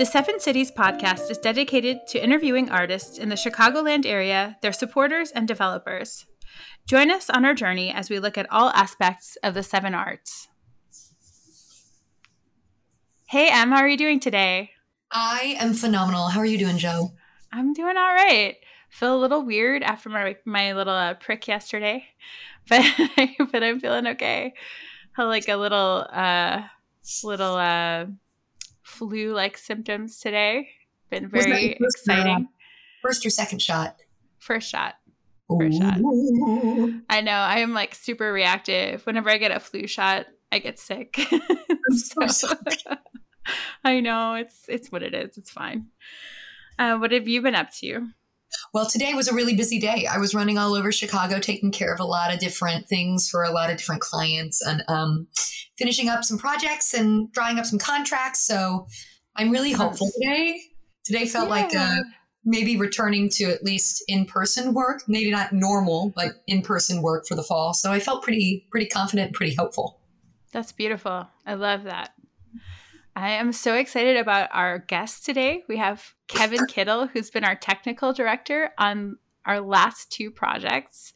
The Seven Cities podcast is dedicated to interviewing artists in the Chicagoland area, their supporters, and developers. Join us on our journey as we look at all aspects of the seven arts. Hey, Em, how are you doing today? I am phenomenal. How are you doing, Joe? I'm doing all right. Feel a little weird after my my little uh, prick yesterday, but but I'm feeling okay. Like a little uh little uh flu like symptoms today. Been very first, exciting. Uh, first or second shot? First shot. First shot. I know. I am like super reactive. Whenever I get a flu shot, I get sick. so, I know it's it's what it is. It's fine. Uh, what have you been up to? Well, today was a really busy day. I was running all over Chicago, taking care of a lot of different things for a lot of different clients, and um, finishing up some projects and drawing up some contracts. So I'm really hopeful today. Today felt yeah. like uh, maybe returning to at least in-person work, maybe not normal, but in-person work for the fall. So I felt pretty pretty confident pretty hopeful. That's beautiful. I love that. I am so excited about our guest today. We have Kevin Kittle, who's been our technical director on our last two projects.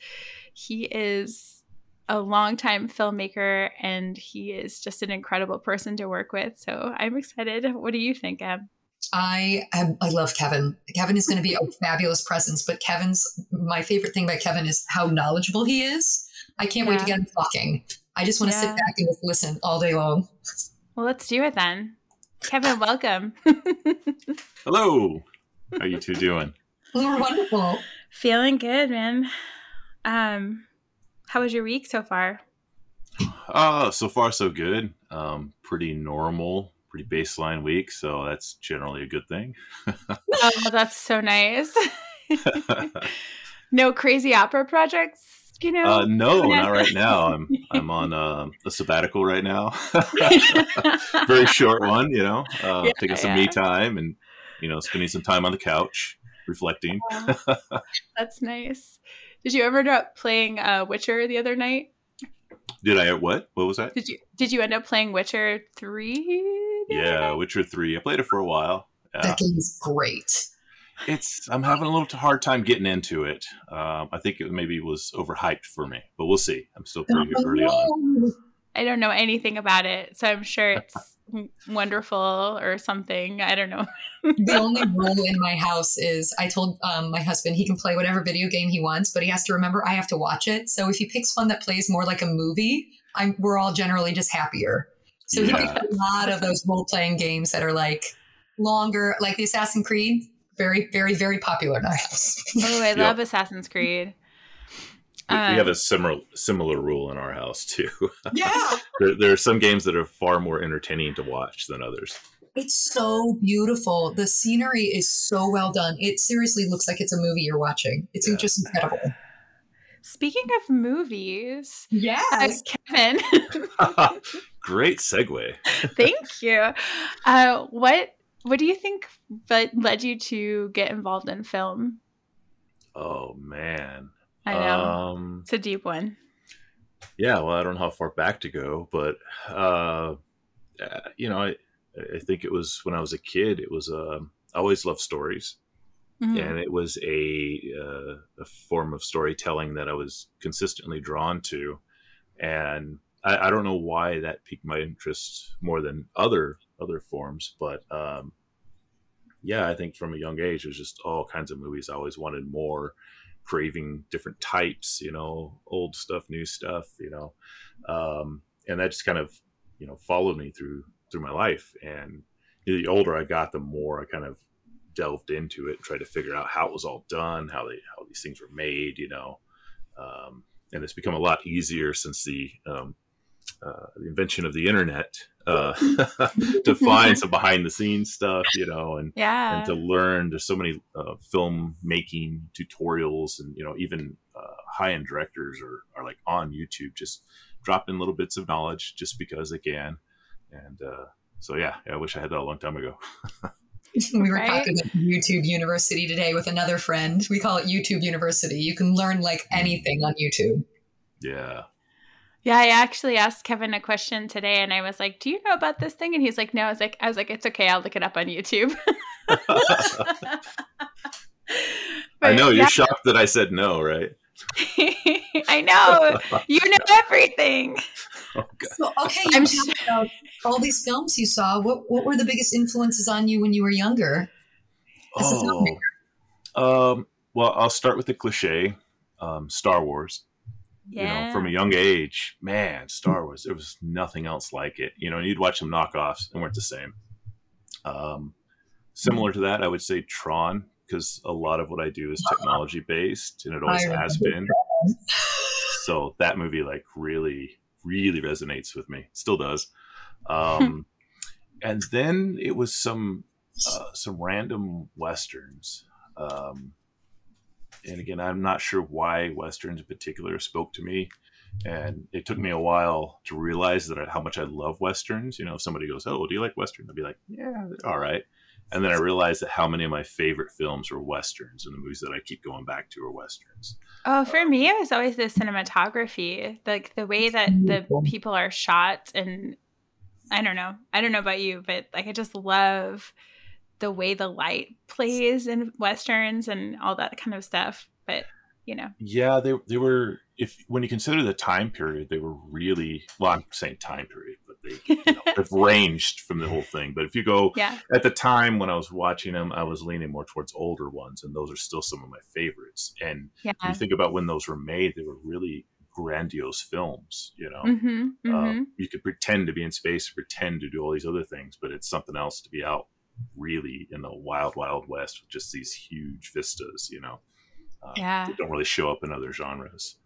He is a longtime filmmaker and he is just an incredible person to work with. So I'm excited. What do you think, Em? I am, I love Kevin. Kevin is going to be a fabulous presence, but Kevin's my favorite thing about Kevin is how knowledgeable he is. I can't yeah. wait to get him talking. I just want to yeah. sit back and just listen all day long. Well, let's do it then. Kevin, welcome. Hello. How you two doing? We're wonderful. Feeling good, man. Um, how was your week so far? Uh, so far so good. Um, pretty normal, pretty baseline week, so that's generally a good thing. oh, that's so nice. no crazy opera projects, you know? Uh, no, not right now. I'm I'm on uh, a sabbatical right now. Very short one, you know. Uh, yeah, taking some yeah. me time and you know spending some time on the couch reflecting. that's nice. Did you ever end up playing uh, Witcher the other night? Did I? What? What was that? Did you Did you end up playing Witcher three? Yeah, Witcher three. I played it for a while. Yeah. That game is great. It's. I'm having a little hard time getting into it. Um, I think it maybe was overhyped for me, but we'll see. I'm still pretty oh, early no. on. I don't know anything about it, so I'm sure it's wonderful or something. I don't know. the only rule in my house is I told um, my husband he can play whatever video game he wants, but he has to remember I have to watch it. So if he picks one that plays more like a movie, I'm, we're all generally just happier. So yeah. he picks a lot of those role playing games that are like longer, like the Assassin's Creed. Very, very, very popular in our house. oh, I love Assassin's Creed. We, um, we have a similar similar rule in our house too. Yeah, there, there are some games that are far more entertaining to watch than others. It's so beautiful. The scenery is so well done. It seriously looks like it's a movie you're watching. It's yeah. just incredible. Speaking of movies, yes, Kevin. Great segue. Thank you. Uh, what What do you think led you to get involved in film? Oh man, I know. Um, it's a deep one. Yeah, well, I don't know how far back to go, but uh, uh, you know, I I think it was when I was a kid. It was uh, I always loved stories, mm-hmm. and it was a uh, a form of storytelling that I was consistently drawn to, and I, I, don't know why that piqued my interest more than other other forms, but um, yeah, I think from a young age, it was just all kinds of movies. I always wanted more craving different types, you know, old stuff, new stuff, you know, um, and that just kind of, you know, followed me through through my life. And the older I got, the more I kind of delved into it, tried to figure out how it was all done, how they how these things were made, you know, um, and it's become a lot easier since the um, uh, the invention of the internet uh, to find some behind the scenes stuff, you know, and yeah. and to learn. There's so many uh, film making tutorials, and you know, even uh, high end directors are are like on YouTube, just dropping little bits of knowledge just because they can. And uh, so, yeah, yeah, I wish I had that a long time ago. we were right? talking at YouTube University today with another friend. We call it YouTube University. You can learn like anything on YouTube. Yeah, Yeah, I actually asked Kevin a question today, and I was like, "Do you know about this thing?" And he's like, "No." I was like, "I was like, it's okay. I'll look it up on YouTube." I know you're shocked that I said no, right? I know you know everything. Oh, so, okay, I'm sure. about all these films you saw. What what were the biggest influences on you when you were younger? oh, um, well, I'll start with the cliche, um, Star Wars. Yeah. You know, from a young age, man, Star Wars. There was nothing else like it. You know, you'd watch some knockoffs and weren't the same. Um, similar to that, I would say Tron because a lot of what I do is technology based, and it always has been. So that movie, like, really, really resonates with me. Still does. Um, and then it was some uh, some random westerns. Um, and again, I'm not sure why westerns in particular spoke to me. And it took me a while to realize that I, how much I love westerns. You know, if somebody goes, "Oh, do you like westerns?" I'd be like, "Yeah, all right." And then I realized that how many of my favorite films were westerns, and the movies that I keep going back to are westerns. Oh, for me, it was always the cinematography, like the way that the people are shot, and I don't know, I don't know about you, but like I just love the way the light plays in westerns and all that kind of stuff. But you know, yeah, they they were if when you consider the time period, they were really well. I'm saying time period, but they you know, have ranged from the whole thing. But if you go yeah. at the time when I was watching them, I was leaning more towards older ones, and those are still some of my favorites. And yeah. you think about when those were made, they were really grandiose films. You know, mm-hmm, mm-hmm. Um, you could pretend to be in space, pretend to do all these other things, but it's something else to be out really in the wild, wild west with just these huge vistas. You know, uh, yeah, don't really show up in other genres.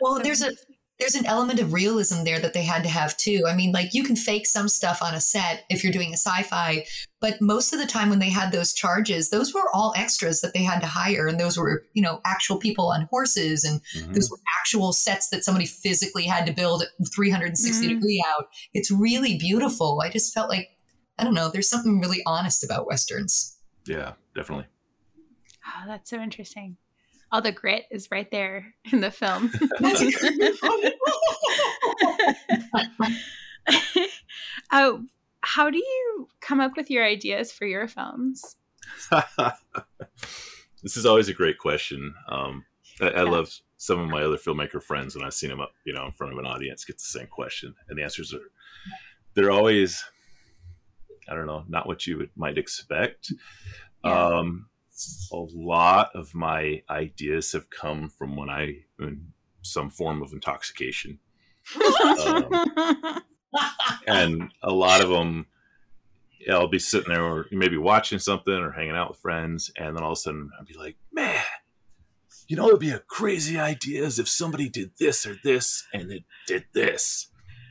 well, so there's a there's an element of realism there that they had to have too. I mean, like you can fake some stuff on a set if you're doing a sci-fi, but most of the time when they had those charges, those were all extras that they had to hire, and those were you know actual people on horses, and mm-hmm. those were actual sets that somebody physically had to build 360 mm-hmm. degree out. It's really beautiful. I just felt like I don't know. There's something really honest about westerns. Yeah, definitely. Oh, that's so interesting all the grit is right there in the film. uh, how do you come up with your ideas for your films? this is always a great question. Um, I, I yeah. love some of my other filmmaker friends when I've seen them up, you know, in front of an audience, get the same question, and the answers are they're always, I don't know, not what you would, might expect. Yeah. Um, a lot of my ideas have come from when I in some form of intoxication. um, and a lot of them yeah, I'll be sitting there or maybe watching something or hanging out with friends, and then all of a sudden I'd be like, man, you know, it'd be a crazy idea if somebody did this or this and it did this.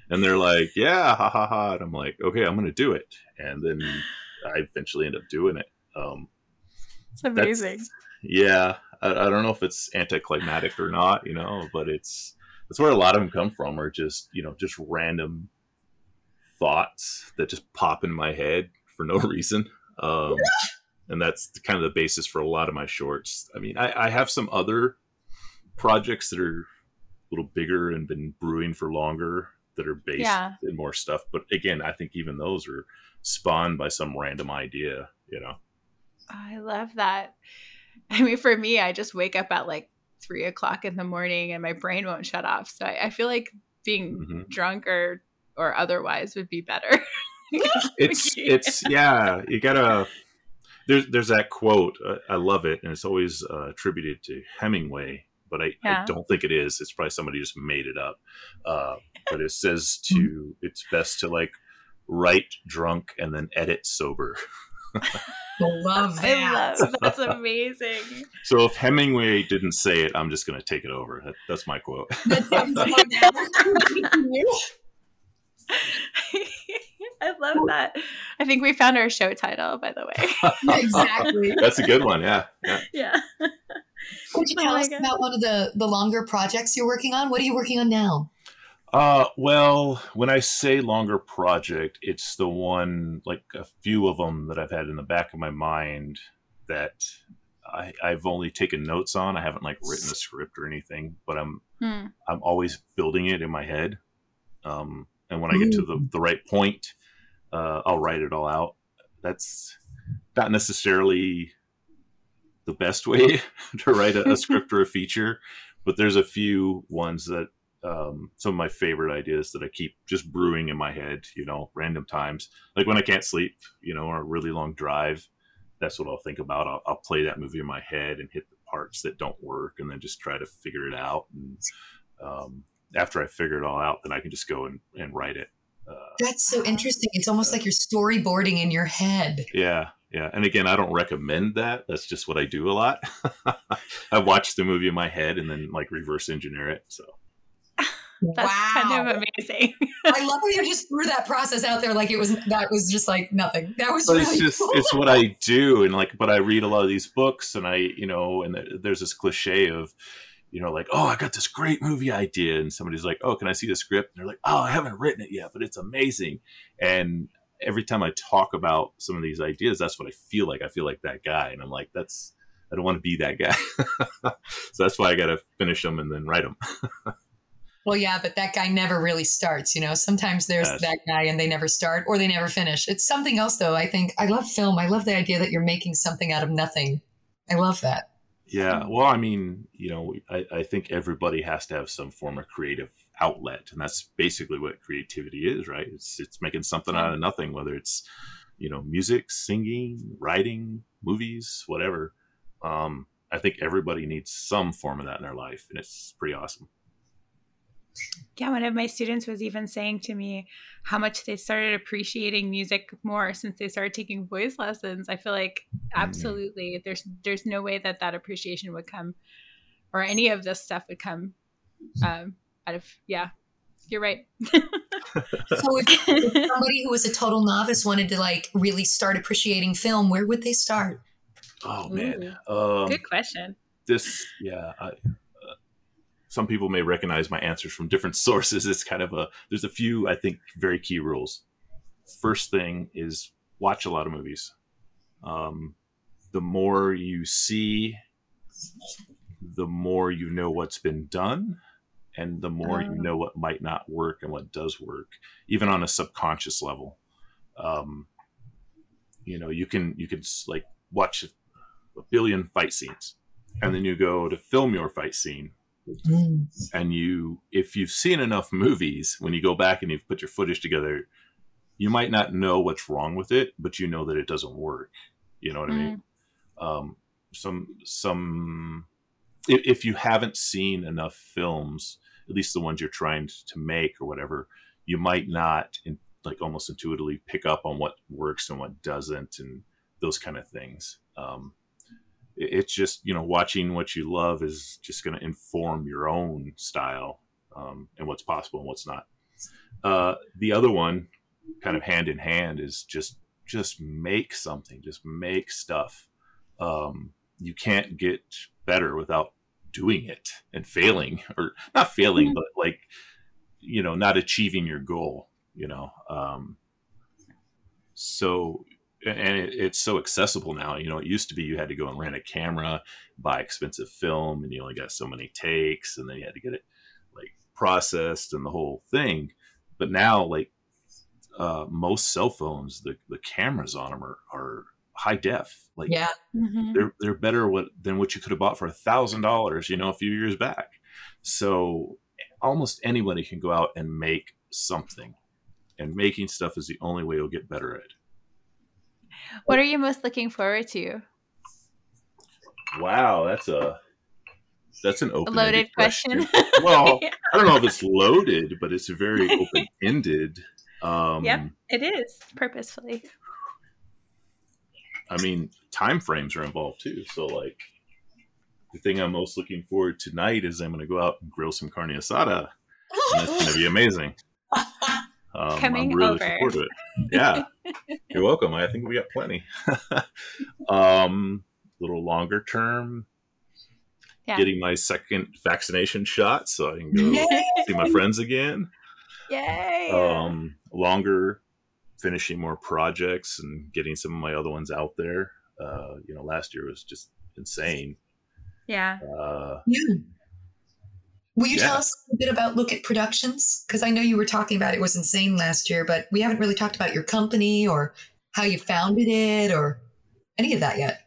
And they're like, yeah, ha ha ha. And I'm like, okay, I'm going to do it. And then I eventually end up doing it. Um, it's amazing. Yeah, I, I, don't know if it's anticlimactic or not, you know, but it's that's where a lot of them come from, are just you know just random thoughts that just pop in my head for no reason. Um, and that's kind of the basis for a lot of my shorts. I mean, I, I have some other projects that are a little bigger and been brewing for longer that are based yeah. in more stuff. But again, I think even those are spawned by some random idea, you know. I love that. I mean, for me, I just wake up at like three o'clock in the morning and my brain won't shut off. So I, I feel like being mm-hmm. drunk or or otherwise would be better. it's it's yeah. You gotta. There's there's that quote. Uh, I love it, and it's always uh, attributed to Hemingway, but I, yeah. I, don't think it is. It's probably somebody just made it up. Uh, but it says mm-hmm. to it's best to like write drunk and then edit sober. love that. I love that's amazing. So if Hemingway didn't say it, I'm just going to take it over. That, that's my quote. I love that. I think we found our show title, by the way. exactly. That's a good one. Yeah. Yeah. yeah. Could you tell oh us about one of the the longer projects you're working on? What are you working on now? Uh, well, when I say longer project, it's the one like a few of them that I've had in the back of my mind that I, I've only taken notes on. I haven't like written a script or anything, but I'm Hmm. I'm always building it in my head. Um, and when I get to the, the right point, uh, I'll write it all out. That's not necessarily the best way to write a, a script or a feature, but there's a few ones that um, some of my favorite ideas that I keep just brewing in my head, you know, random times. Like when I can't sleep, you know, or a really long drive, that's what I'll think about. I'll, I'll play that movie in my head and hit the parts that don't work and then just try to figure it out. And um, after I figure it all out, then I can just go and, and write it. Uh, That's so interesting. It's almost like you're storyboarding in your head. yeah. Yeah. And again, I don't recommend that. That's just what I do a lot. I watch the movie in my head and then like reverse engineer it. So That's kind of amazing. I love how you just threw that process out there like it was that was just like nothing. That was but really it's just cool. it's what I do, and like, but I read a lot of these books, and I, you know, and there's this cliche of, you know, like, oh, I got this great movie idea, and somebody's like, oh, can I see the script? And they're like, oh, I haven't written it yet, but it's amazing. And every time I talk about some of these ideas, that's what I feel like. I feel like that guy, and I'm like, that's I don't want to be that guy. so that's why I got to finish them and then write them. Well, yeah, but that guy never really starts. You know, sometimes there's Yes. that guy and they never start or they never finish. It's something else, though. I think I love film. I love the idea that you're making something out of nothing. I love that. Yeah, well, I mean, you know, I, I think everybody has to have some form of creative outlet, and that's basically what creativity is, right? It's it's making something out of nothing, whether it's you know music, singing, writing, movies, whatever. Um, I think everybody needs some form of that in their life, and it's pretty awesome. Yeah, one of my students was even saying to me how much they started appreciating music more since they started taking voice lessons. I feel like absolutely there's there's no way that that appreciation would come or any of this stuff would come um, out of yeah. You're right. So if, if somebody who was a total novice wanted to like really start appreciating film, where would they start? Oh man, um, Good question. this yeah I, some people may recognize my answers from different sources. It's kind of a there's a few i think very key rules. First thing is watch a lot of movies. Um, the more you see the more you know what's been done and the more you Oh. know what might not work and what does work even on a subconscious level. Um, you know you can you can like watch a billion fight scenes and then you go to film your fight scene and you if you've seen enough movies when you go back and you've put your footage together you might not know what's wrong with it but you know that it doesn't work. You know what i mean? Um, some some if, if you haven't seen enough films at least the ones you're trying to make or whatever you might not in, like almost intuitively pick up on what works and what doesn't and those kind of things. Um, it's just you know watching what you love is just going to inform your own style um, and what's possible and what's not uh, the other one kind of hand in hand is just just make something just make stuff um, you can't get better without doing it and failing or not failing Mhm. but like you know not achieving your goal you know um, so and it, it's so accessible now you know it used to be you had to go and rent a camera buy expensive film and you only got so many takes and then you had to get it like processed and the whole thing but now like uh, most cell phones the, the cameras on them are, are high def like Yeah. Mhm. they're they're better what than what you could have bought for a thousand dollars, you know, a few years back. So almost anybody can go out and make something, and making stuff is the only way you'll get better at. it. What are you most looking forward to? Wow, that's a that's an open loaded question. well, I don't know if it's loaded, but it's very open ended. Um, Yep. it is purposefully. I mean, time frames are involved too. So, like, the thing I'm most looking forward to tonight is I'm going to go out and grill some carne asada. And it's going to be amazing. Um, Coming I'm really over. looking forward to it. Yeah, you're welcome. I think we got plenty. um, a little longer term, Yeah. getting my second vaccination shot so I can go Yay! see my friends again. Yay! Um, longer, finishing more projects and getting some of my other ones out there. Uh, you know, last year was just insane. Yeah. Uh, Yeah. Will you Yeah. tell us a bit about Lookitt Productions? Because I know you were talking about it was insane last year, but we haven't really talked about your company or how you founded it or any of that yet.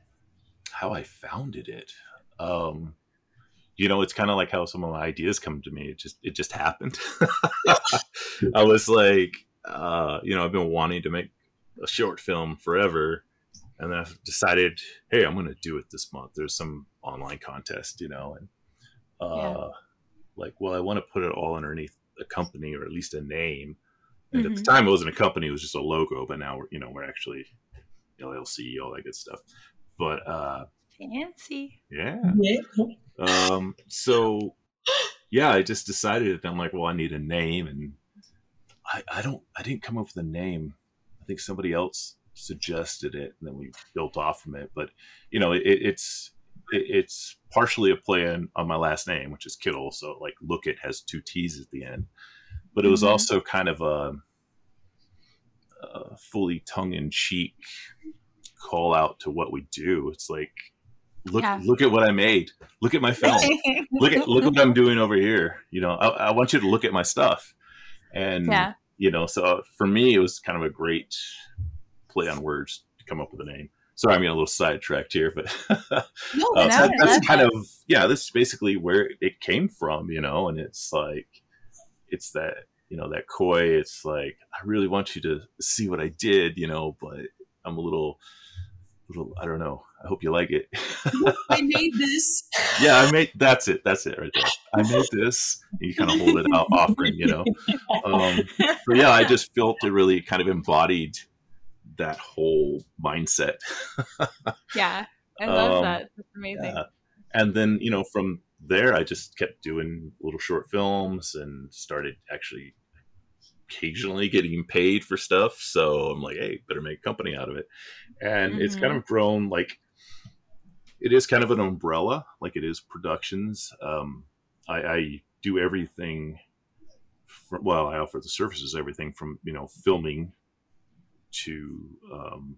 how I founded it. Um, you know, it's kind of like how some of my ideas come to me. It just it just happened. I was like, uh, you know, I've been wanting to make a short film forever, and then I decided, hey, I'm going to do it this month. There's some online contest, you know, and uh, Yeah. Like, well, I want to put it all underneath a company or at least a name. And at the Mhm. time, it wasn't a company; it was just a logo. But now, we're, you know, we're actually LLC, all that good stuff. But uh, Fancy. yeah, Yeah. um, so yeah, I just decided. That I'm like, well, I need a name, and I, I don't, I didn't come up with a name. I think somebody else suggested it, and then we built off from it. But you know, it, it's it, it's partially a play on, on my last name, which is Kittle. So like, look, it has two T's at the end, but it was Mhm. also kind of a, a fully tongue in cheek call out to what we do. It's like, look, Yeah. look at what I made. Look at my film look at look what I'm doing over here. You know, I, I want you to look at my stuff, and yeah. you know, so for me, it was kind of a great play on words to come up with a name. Sorry, I'm getting a little sidetracked here, but uh, so No, I that's kind of yeah. This is basically where it came from, you know, and it's like it's that you know that coy. It's like I really want you to see what I did, you know, but I'm a little, little. I don't know. I hope you like it. I made this. yeah, I made that's it. That's it right there. I made this. You kind of hold it out, offering, you know. Um, so yeah, I just felt it really kind of embodied that whole mindset. Yeah. I love Um, that. That's amazing. Yeah. And then you know from there, I just kept doing little short films and started actually occasionally getting paid for stuff. So I'm like, hey, better make a company out of it. And it's kind of grown like it is kind of an umbrella, like it is productions. Um, I, I do everything. From, well, I offer the services, everything from you know filming to um,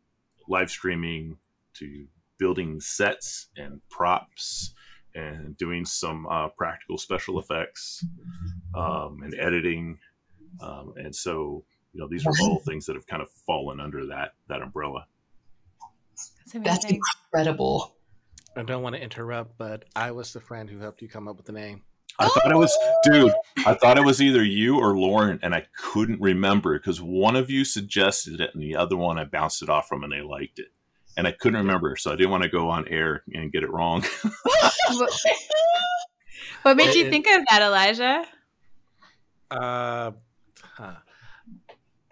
live streaming to building sets and props and doing some uh, practical special effects um, and editing. Um, and so, you know, these are all things that have kind of fallen under that that umbrella. That's That's incredible. I don't want to interrupt, but I was the friend who helped you come up with the name. I thought it was, dude. I thought it was either you or Lauren, and I couldn't remember because one of you suggested it, and the other one I bounced it off from, and they liked it, and I couldn't remember, so I didn't want to go on air and get it wrong. what, what made you think of that, Elijah? Uh, huh.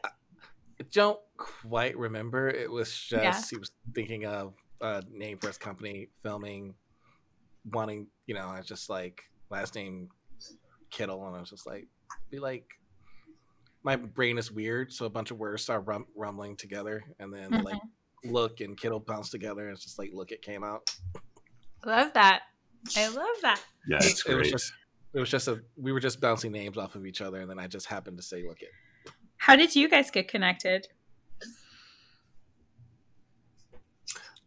I don't quite remember. It was just Yeah. he was thinking of a name for his company, filming, wanting. You know, I was just like last name Kittle, and I was just like, be like. My brain is weird, so a bunch of words start rum- rumbling together, and then Mhm. like look and Kittle bounce together, and it's just like look, it came out. Love that. I love that. yeah, it's It was just it was just a we were just bouncing names off of each other, and then I just happened to say look, it. How did you guys get connected?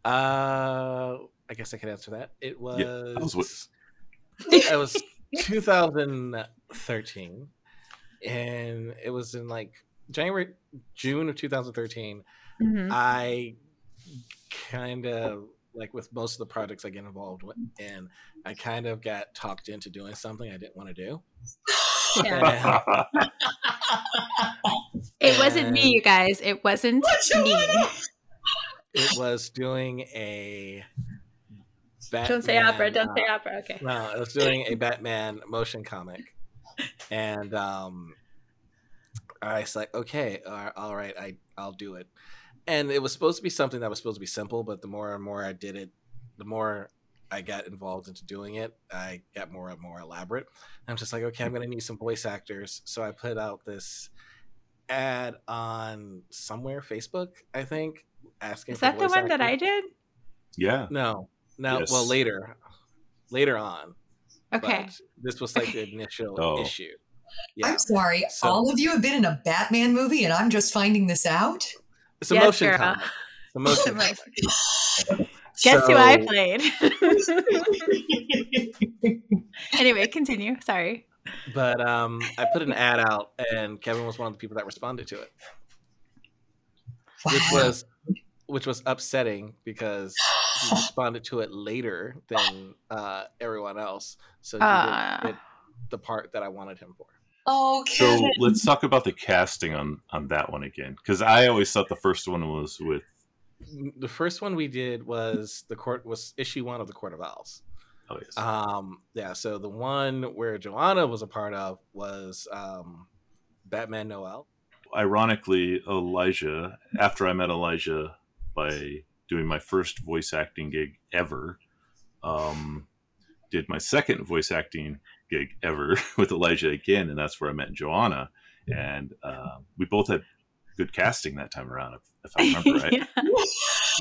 Uh, I guess I could answer that. It was Yeah, I was with- it was 2013, and it was in like January, June of 2013. Mhm. I kind of like with most of the projects I get involved with, in, I kind of got talked into doing something I didn't want to do. Yeah. It wasn't me, you guys. It wasn't me. It was doing a. Don't say opera. Don't say uh, opera. Okay. No, I was doing a Batman motion comic, and um, I was like, okay, uh, all right, I I'll do it. And it was supposed to be something that was supposed to be simple, but the more and more I did it, the more I got involved into doing it, I got more and more elaborate. And I'm just like, okay, I'm gonna need some voice actors, so I put out this ad on somewhere Facebook, I think, asking. Is for that the voice one that I did? yeah, No, no. Yes. Well, later, later on. Okay. But this was like the initial Oh. issue. Yeah, I'm sorry. So- All of you have been in a Batman movie, and I'm just finding this out. it's a Yes, motion girl. comic. The motion comic. Guess so, who I played? anyway, continue. Sorry. But um, I put an ad out, and Kevin was one of the people that responded to it, wow. which was which was upsetting because he responded to it later than uh, everyone else. So he uh. did, did the part that I wanted him for. Okay. So let's talk about the casting on on that one again, because I always thought the first one was with. The first one we did was the court was issue one of the Court of Owls. Oh yes. Um. Yeah. So the one where Joanna was a part of was um, Batman Noel. Ironically, Elijah. After I met Elijah by doing my first voice acting gig ever, um, did my second voice acting gig ever with Elijah again, and that's where I met Joanna, and uh, we both had good casting that time around, if, if I remember right. yeah. yeah.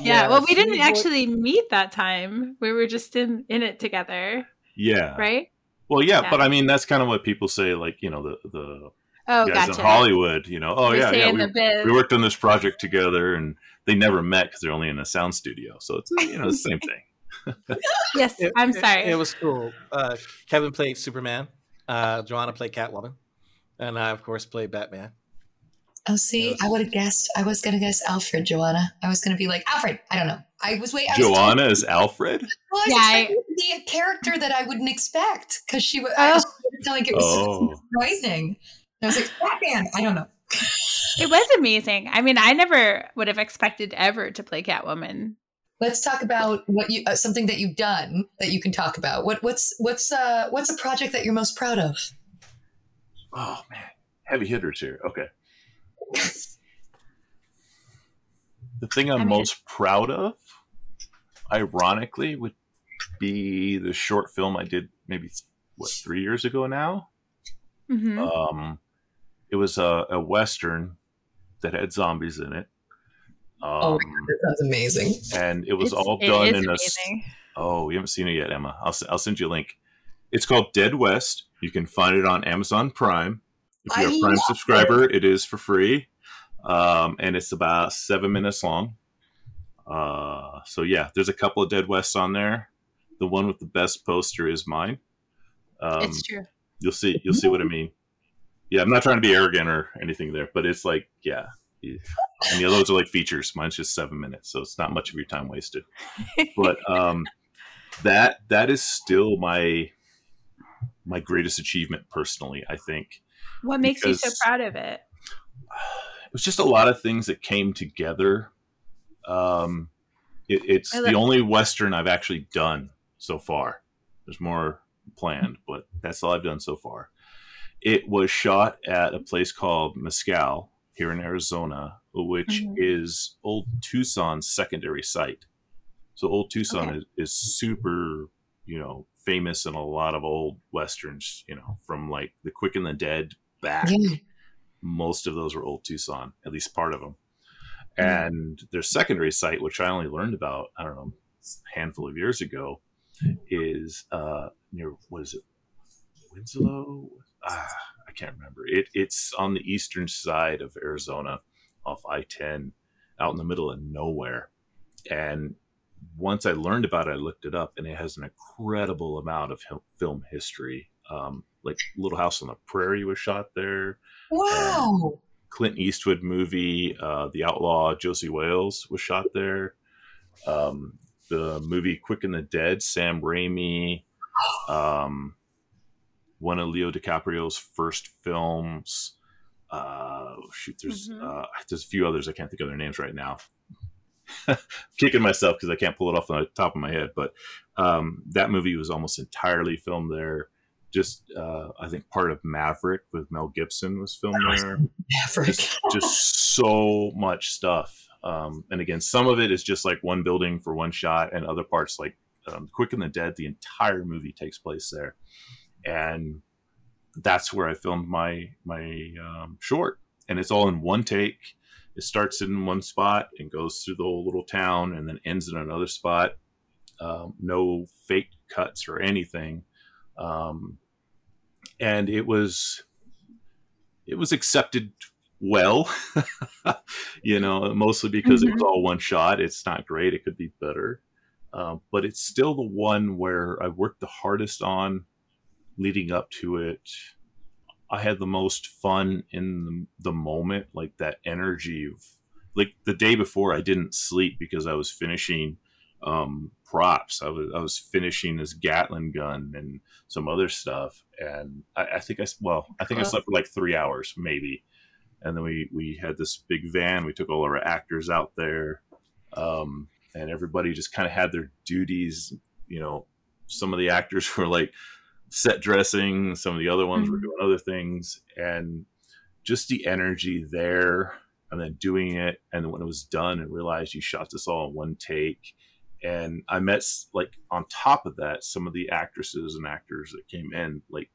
yeah. Well, we didn't actually meet that time. We were just in in it together. Yeah. Right. Well, yeah, yeah, but I mean that's kind of what people say, like you know the the oh, guys gotcha. in Hollywood. You know, oh We're yeah, yeah, we, we, worked on this project together, and they never met because they're only in a sound studio. So it's you know the same thing. yes, it, I'm sorry. It, it was cool. Uh, Kevin played Superman. Uh, Joanna played Catwoman, and I, of course, played Batman. Oh, see, was, I would have guessed. I was going to guess Alfred, Joanna. I was going to be like Alfred. I don't know. I was waiting. Joanna is Alfred. Well, I was yeah, I, the character that I wouldn't expect because she was oh. like it was oh. so surprising. I was like Batman. I don't know. it was amazing. I mean, I never would have expected ever to play Catwoman let's talk about what you uh, something that you've done that you can talk about. What what's what's uh what's a project that you're most proud of? Oh man, heavy hitters here. Okay. the thing I'm I mean, most proud of, ironically, would be the short film I did maybe what three years ago now. Mm-hmm. Um, it was a, a western that had zombies in it oh, um, God, that sounds amazing! And it was it's, all done in amazing. a. Oh, you haven't seen it yet, Emma. I'll I'll send you a link. It's called Dead West. You can find it on Amazon Prime. If you're I a Prime subscriber, it. it is for free, um, and it's about seven minutes long. Uh, so yeah, there's a couple of Dead Wests on there. The one with the best poster is mine. Um, it's true. You'll see. You'll see what I mean. Yeah, I'm not trying to be arrogant or anything there, but it's like, yeah, and the others are like features. Mine's just seven minutes, so it's not much of your time wasted. But um, that that is still my my greatest achievement personally. I think. What makes you so proud of it? It was just a lot of things that came together. Um, it, it's the only western I've actually done so far. There's more planned, but that's all I've done so far. It was shot at a place called Mescal, here in Arizona, which mm-hmm. is Old Tucson's secondary site. So Old Tucson okay. is, is super, you know, famous in a lot of old westerns, you know, from like The Quick and the Dead back. Yeah. Most of those were Old Tucson, at least part of them. Mm-hmm. And their secondary site, which I only learned about, I don't know, a handful of years ago, is uh, near, what is it, Winslow? Ah, I can't remember. It it's on the eastern side of Arizona, off I ten, out in the middle of nowhere. And once I learned about it, I looked it up, and it has an incredible amount of film history. Um, like Little House on the Prairie was shot there. Wow. Clint Eastwood movie, uh, The Outlaw Josey Wales was shot there. Um, the movie Quick and the Dead, Sam Raimi. Um, one of Leo DiCaprio's first films. Uh, shoot, there's mm-hmm. uh, there's a few others I can't think of their names right now. kicking myself because I can't pull it off the top of my head, but um, that movie was almost entirely filmed there. Just uh, I think part of Maverick with Mel Gibson was filmed there. Maverick, just, just so much stuff. Um, and again, some of it is just like one building for one shot, and other parts like um, Quick and the Dead. The entire movie takes place there and that's where I filmed my my um, short, and it's all in one take. It starts in one spot and goes through the whole little town, and then ends in another spot. Um, no fake cuts or anything, um, and it was it was accepted well, you know, mostly because mm-hmm. it was all one shot. It's not great; it could be better. uh, but it's still the one where I worked the hardest on leading up to it. I had the most fun in the, the moment, like that energy of like the day before I didn't sleep because I was finishing um, props. I was I was finishing this Gatling gun and some other stuff, and I, I think I well I think I slept for like three hours maybe, and then we we had this big van. We took all our actors out there, um, and everybody just kind of had their duties. You know, some of the actors were like set dressing, some of the other ones mm-hmm. were doing other things, and just the energy there and then doing it and when it was done and realized you shot this all in one take. And i met like on top of that some of the actresses and actors that came in like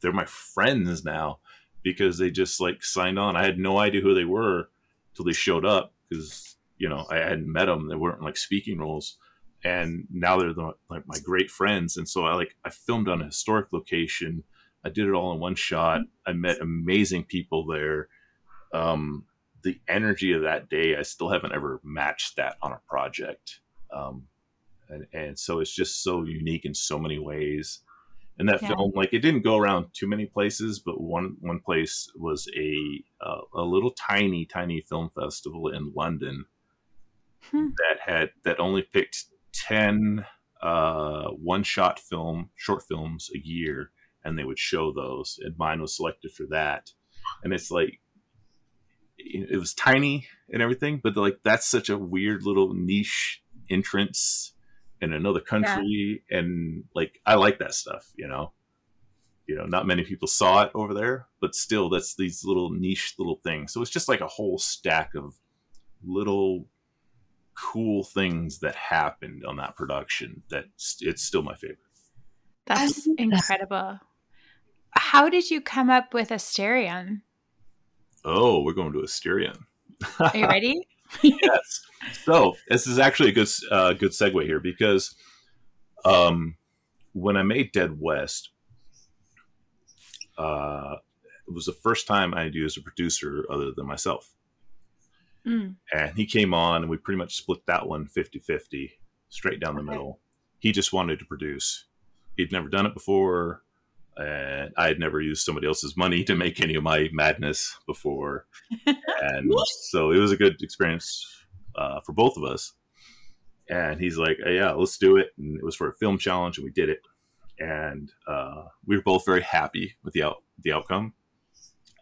they're my friends now because they just like signed on. I had no idea who they were till they showed up because you know i hadn't met them they weren't like speaking roles and now they're the, like my great friends and so i like i filmed on a historic location i did it all in one shot i met amazing people there um, the energy of that day, I still haven't ever matched that on a project. Um, and, and so it's just so unique in so many ways. And that yeah. film, like it didn't go around too many places, but one one place was a uh, a little tiny tiny film festival in London hmm. that had that only picked ten uh, one shot film short films a year, and they would show those. And mine was selected for that. And it's like it was tiny and everything, but like that's such a weird little niche entrance in another country, yeah. and like I like that stuff, you know. You know, not many people saw it over there, but still, that's these little niche little things. So it's just like a whole stack of little cool things that happened on that production. That it's still my favorite. That's incredible. How did you come up with Asterion? Oh, we're going to Asterion. Are you ready? yes. So this is actually a good uh, good segue here because um, when I made Dead West, uh, it was the first time I had used a producer other than myself. Mm. And he came on and we pretty much split that one 50 50 straight down the okay. middle. He just wanted to produce. He'd never done it before and I had never used somebody else's money to make any of my madness before, and so it was a good experience uh, for both of us. And he's like, hey, "Yeah, let's do it." And it was for a film challenge, and we did it, and uh, we were both very happy with the out the outcome.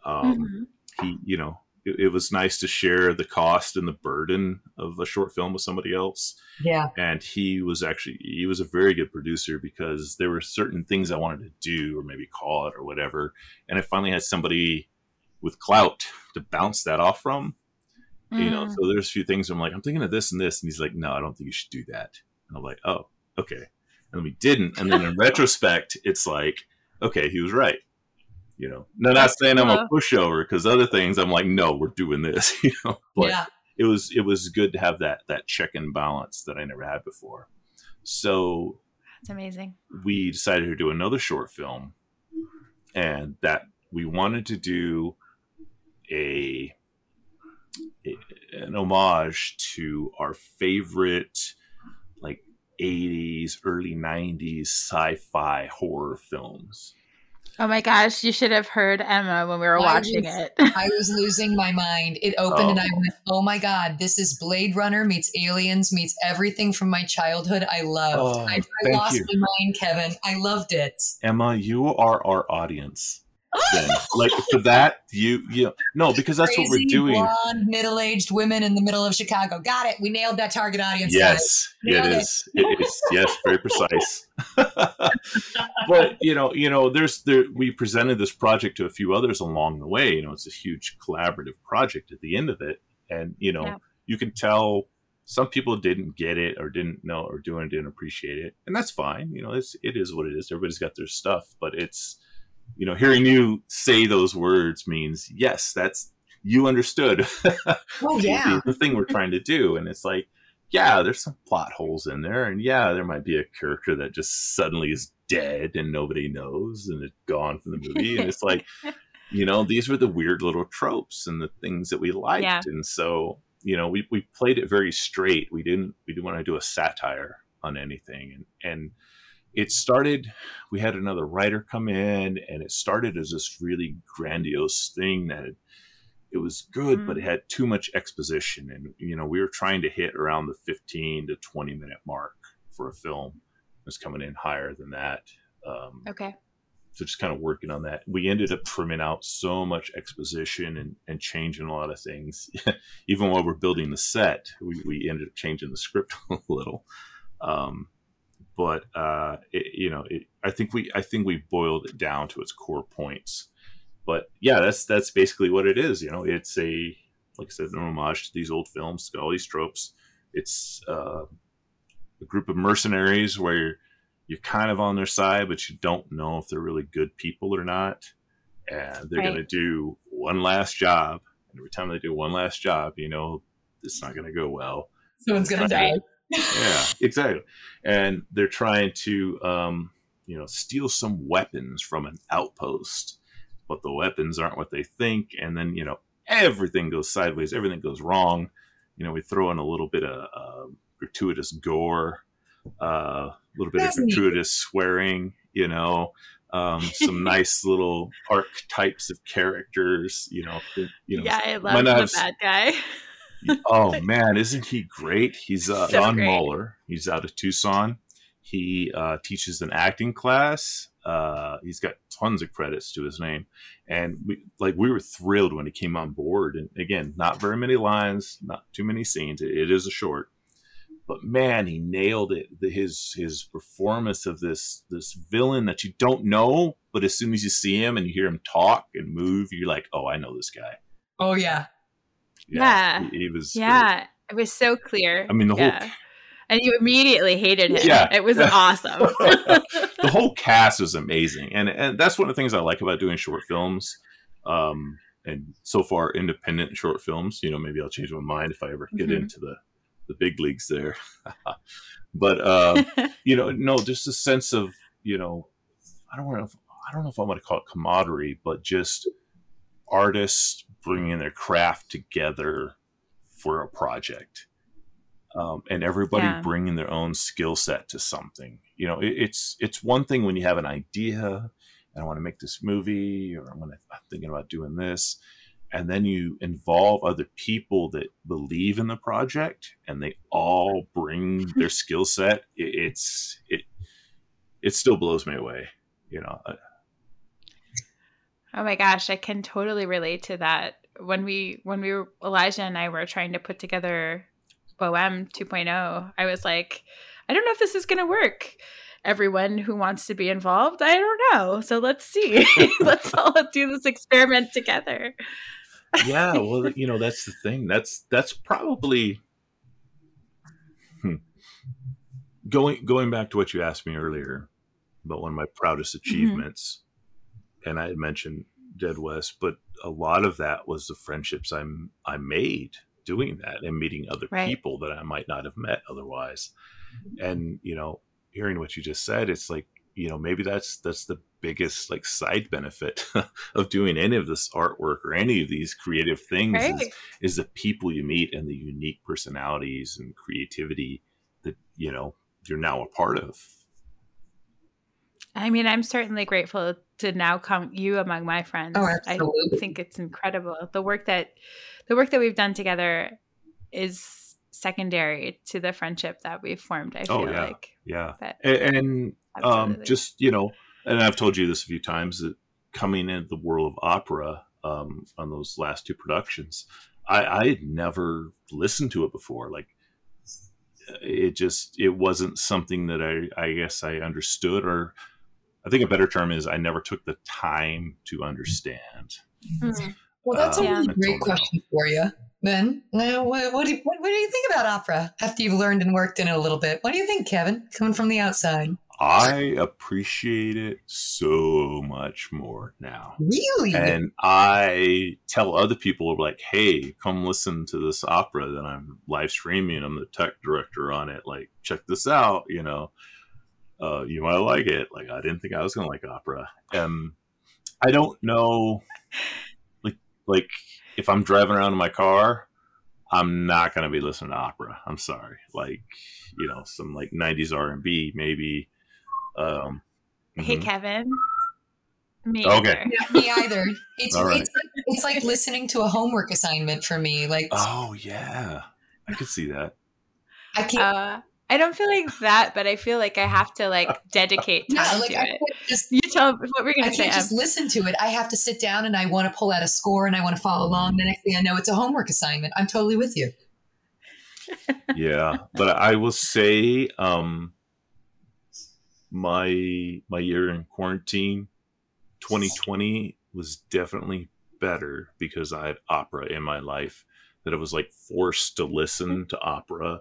Um, mm-hmm. He, you know, it, it, was nice to share the cost and the burden of a short film with somebody else. Yeah. And he was actually he was a very good producer because there were certain things I wanted to do or maybe call it or whatever, and I finally had somebody with clout to bounce that off from. Mm. You know, mm. so there's a few things I'm like, I'm thinking of this and this, and he's like, No, I don't think you should do that. And I'm like, Oh, okay. And we didn't. And then in retrospect, it's like, okay, he was right you know, no, not saying I'm a pushover because other things I'm like, no, we're doing this, you know. But yeah. it was it was good to have that that check and balance that I never had before. So that's amazing. We decided to do another short film, and that we wanted to do a, a an homage to our favorite like 80s early 90s sci-fi horror films Oh my gosh, you should have heard Emma when we were I watching was, it. I was losing my mind. It opened oh. and I oh. went, oh my God, this is Blade Runner meets Aliens meets everything from my childhood. I loved. Oh, I, I lost you. my mind, Kevin. I loved it. Emma, you are our audience then. like for that, you you no, because that's Crazy, what we're doing. Blonde, middle-aged women in the middle of Chicago. Got it. We nailed that target audience. Yes, it is. It. it is. Yes, very precise. but you know, you know, there's there. We presented this project to a few others along the way. You know, it's a huge collaborative project at the end of it, and you know, yeah. you can tell some people didn't get it or didn't know or doing didn't appreciate it, and that's fine. You know, it's it is what it is. Everybody's got their stuff, but it's you know, hearing you say those words means yes, that's you understood. Oh yeah, the, the, thing we're trying to do, and it's like, yeah, there's some plot holes in there, and yeah, there might be a character that just suddenly is dead and nobody knows, and it's gone from the movie, and it's like, you know, these were the weird little tropes and the things that we liked, yeah. and so you know, we we played it very straight. We didn't we didn't want to do a satire on anything, and and it started. We had another writer come in, and it started as this really grandiose thing that. It, it was good, mm-hmm. but it mm. had too much exposition, and you know we were trying to hit around the 15 to 20 minute mark for a film. It was coming in higher than that. Um, okay so just kind of working on that. We ended up trimming out so much exposition and, and changing a lot of things. Even while we're building the set, we, we ended up changing the script a little. Um, but uh, it, you know, it, I think we I think we boiled it down to its core points. But yeah, that's that's basically what it is. You know, it's a like I said, an homage to these old films, all these tropes. It's uh, a group of mercenaries where you're kind of on their side, but you don't know if they're really good people or not. And they're right. going to do one last job. And every time they do one last job, you know, it's not going to go well. Someone's going to die. Yeah, exactly. And they're trying to, um, you know, steal some weapons from an outpost, but the weapons aren't what they think. And then, you know, everything goes sideways, everything goes wrong. You know, we throw in a little bit of uh, gratuitous gore uh, a little bit That's of gratuitous neat. swearing, you know, um, some nice little archetypes of characters, you know. You know yeah, I love the bad guy. oh man, isn't he great? He's uh, so Don great. Muller. He's out of Tucson. He uh, teaches an acting class. Uh, he's got tons of credits to his name, and we like we were thrilled when he came on board. And again, not very many lines, not too many scenes. it, it is a short, but man, he nailed it. The, his his performance of this this villain that you don't know, but as soon as you see him and you hear him talk and move, you're like, oh, I know this guy. Oh yeah, yeah. yeah. He, he, was. Yeah, great. it was so clear. I mean, the yeah. whole. And you immediately hated him. Yeah, it was awesome. the whole cast was amazing, and and that's one of the things I like about doing short films. Um, and so far, independent short films. You know, maybe I'll change my mind if I ever get mm-hmm. into the the big leagues there. but uh, you know, no, just a sense of you know, I don't know, if, I don't know if I want to call it camaraderie, but just artists bringing their craft together for a project. Um, and everybody yeah. bringing their own skill set to something. You know, it, it's it's one thing when you have an idea, and I want to make this movie, or I'm, gonna, I'm thinking about doing this, and then you involve other people that believe in the project and they all bring their skill set it, it's it it still blows me away you know oh my gosh i can totally relate to that when we when we were elijah and i were trying to put together bohème 2.0 i was like i don't know if this is going to work everyone who wants to be involved i don't know so let's see let's all do this experiment together yeah, well, you know, that's the thing. That's that's probably hmm, going going back to what you asked me earlier about one of my proudest mm-hmm. achievements, mm-hmm. And I had mentioned Dead West, but a lot of that was the friendships I'm I made doing that and meeting other right. people that I might not have met otherwise. And you know, hearing what you just said, it's like you know maybe that's that's the biggest like side benefit of doing any of this artwork or any of these creative things right. is, is the people you meet and the unique personalities and creativity that you know you're now a part of i mean i'm certainly grateful to now count you among my friends oh, absolutely. i think it's incredible the work that the work that we've done together is secondary to the friendship that we've formed i oh, feel oh, yeah. like yeah and, and um, just you know and I've told you this a few times that coming into the world of opera um, on those last two productions, I, I had never listened to it before. Like it just it wasn't something that I I guess I understood or I think a better term is I never took the time to understand. Mm-hmm. Well, that's um, a really great question know. for you, Ben. Now, what, what, do you, what, what do you think about opera after you've learned and worked in it a little bit? What do you think, Kevin, coming from the outside? I appreciate it so much more now. Really? And I tell other people like, "Hey, come listen to this opera that I'm live streaming. I'm the tech director on it. Like, check this out. You know, uh, you might like it. Like, I didn't think I was gonna like opera. Um, I don't know, like, like if I'm driving around in my car, I'm not going to be listening to opera. I'm sorry. Like, you know, some like 90s R&B maybe. Um, Hey, mhm. Kevin. Me Okay. either. Yeah, me either. It's All right. it's like, it's like listening to a homework assignment for me. Like Oh yeah, I could see that. I can't. Uh, I don't feel like that, but I feel like I have to like dedicate time yeah, like to I it. can't just You tell what we're gonna say. can't just Em. listen to it. I have to sit down and I want to pull out a score and I want to follow along. The next thing I know, it's a homework assignment. I'm totally with you. Yeah, but I will say, um, my my year in quarantine, 2020 was definitely better because I had opera in my life. That I was like forced to listen to opera,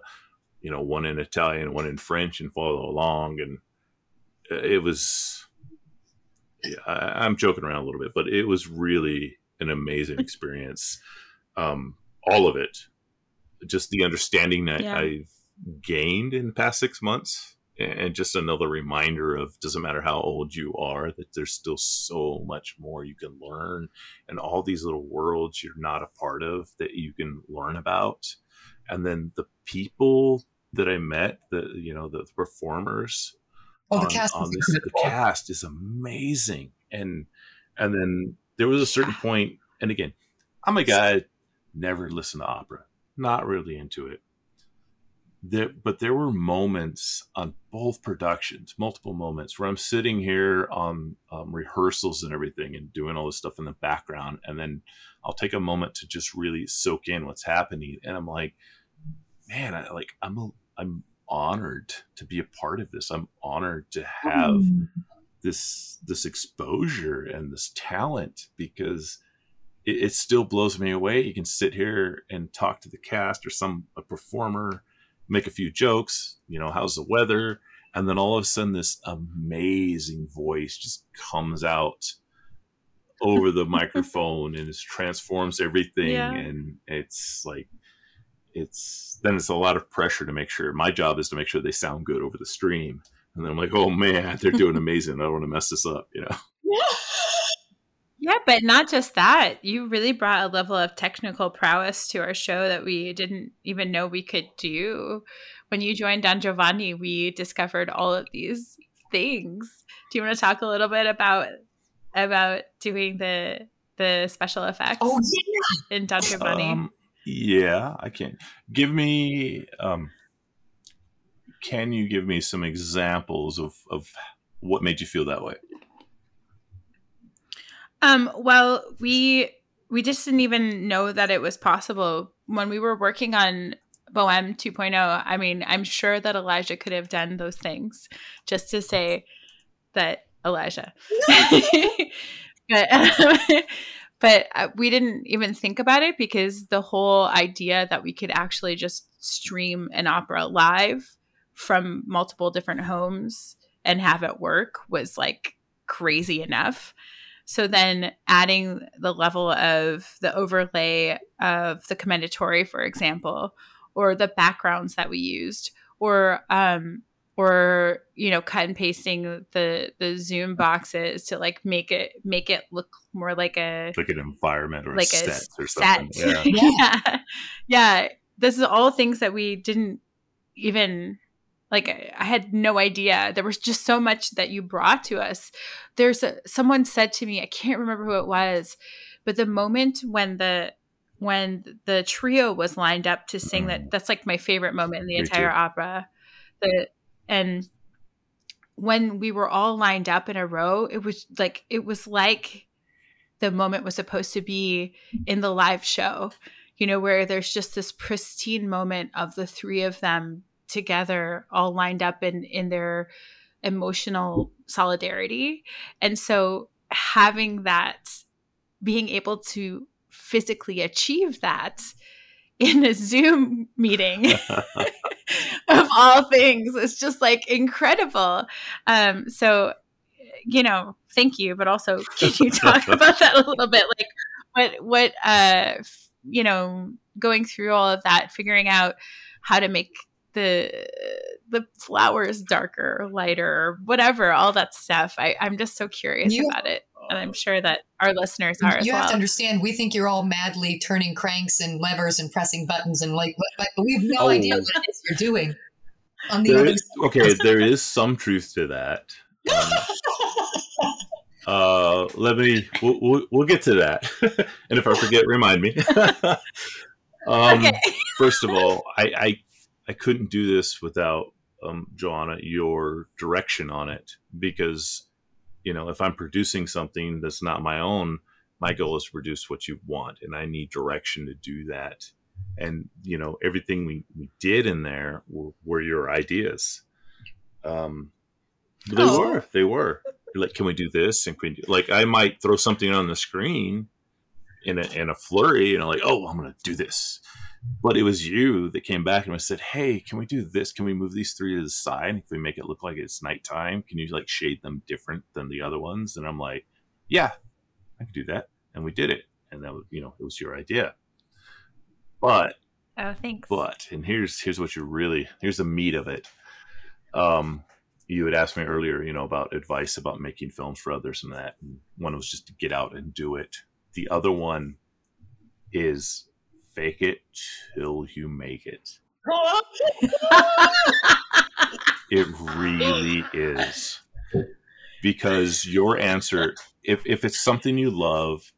you know, one in Italian, one in French, and follow along, and it was. Yeah, I, I'm joking around a little bit, but it was really an amazing experience. Um, all of it, just the understanding that Yeah. I've gained in the past six months, and just another reminder of doesn't matter how old you are, that there's still so much more you can learn, and all these little worlds you're not a part of that you can learn about, and then the people that I met, the you know the performers. Oh, the on- cast on is this- the cast is amazing. And and then there was a certain point and again i'm a guy never listen to opera not really into it. There but there were moments on both productions multiple moments where i'm sitting here on um, rehearsals and everything and doing all this stuff in the background and then i'll take a moment to just really soak in what's happening and i'm like man I, like i'm a, i'm honored to be a part of this i'm honored to have Mm. this this exposure and this talent because it, it still blows me away. You can sit here and talk to the cast or some a performer, make a few jokes. You know, how's the weather? And then all of a sudden, this amazing voice just comes out over the microphone and it transforms everything. Yeah. And it's like it's then it's a lot of pressure to make sure. My job is to make sure they sound good over the stream. And then I'm like, oh man, they're doing amazing. I don't want to mess this up, you know. Yeah, but not just that. You really brought a level of technical prowess to our show that we didn't even know we could do. When you joined Don Giovanni, we discovered all of these things. Do you want to talk a little bit about about doing the the special effects Oh yeah. in Don Giovanni? Um, yeah, I can. Give me. Um, can you give me some examples of of what made you feel that way? Um, well, we we just didn't even know that it was possible when we were working on Bohème 2.0. I mean, I'm sure that Elijah could have done those things just to say that Elijah. but but uh, we didn't even think about it because the whole idea that we could actually just stream an opera live from multiple different homes and have it work was like crazy enough. So then adding the level of the overlay of the Commendatore, for example, or the backgrounds that we used, or um, or you know, cut and pasting the the Zoom boxes to like make it make it look more like a Like an environment or like a set or set. something. Yeah. yeah. yeah. This is all things that we didn't even like I had no idea. There was just so much that you brought to us. There's a, someone said to me, I can't remember who it was, but the moment when the when the trio was lined up to sing that mm. that's like my favorite moment in the Me entire too. opera. The and when we were all lined up in a row, it was like it was like the moment was supposed to be in the live show, you know, where there's just this pristine moment of the three of them together, all lined up in in their emotional solidarity. And so having that being able to physically achieve that in a Zoom meeting of all things It's just like incredible. Um, so, you know, thank you, but also can you talk about that a little bit? Like, what, what, uh, f- you know, going through all of that, figuring out how to make the the flowers darker or lighter or whatever all that stuff I, i'm just so curious You- about it and I'm sure that our listeners are. You well. have to understand. We think you're all madly turning cranks and levers and pressing buttons and like, but we have no oh. idea what it is you're doing. On the there is, okay, there is some truth to that. Um, uh, let me. We'll, we'll, we'll, get to that, and if I forget, remind me. um, okay. first of all, I, I I couldn't do this without um, Joanna your direction on it because you know if I'm producing something that's not my own, my goal is to produce what you want, and I need direction to do that. And you know everything we, we did in there were, were your ideas. Um, they oh. were. They were. Like, can we do this? And can we do, like, I might throw something on the screen in a, in a flurry, and I'm like, oh, I'm to do this but it was you that came back and said, "Hey, can we do this? Can we move these three to the side? If we make it look like it's nighttime, can you like shade them different than the other ones?" And I'm like, "Yeah, I can do that." And we did it, and that was you know it was your idea. But oh, thanks. But and here's here's what you're really here's the meat of it. Um, you had asked me earlier, you know, about advice about making films for others and that. And one was just to get out and do it. The other one is fake it till you make it. it really is. Because your answer, if, if it's something you love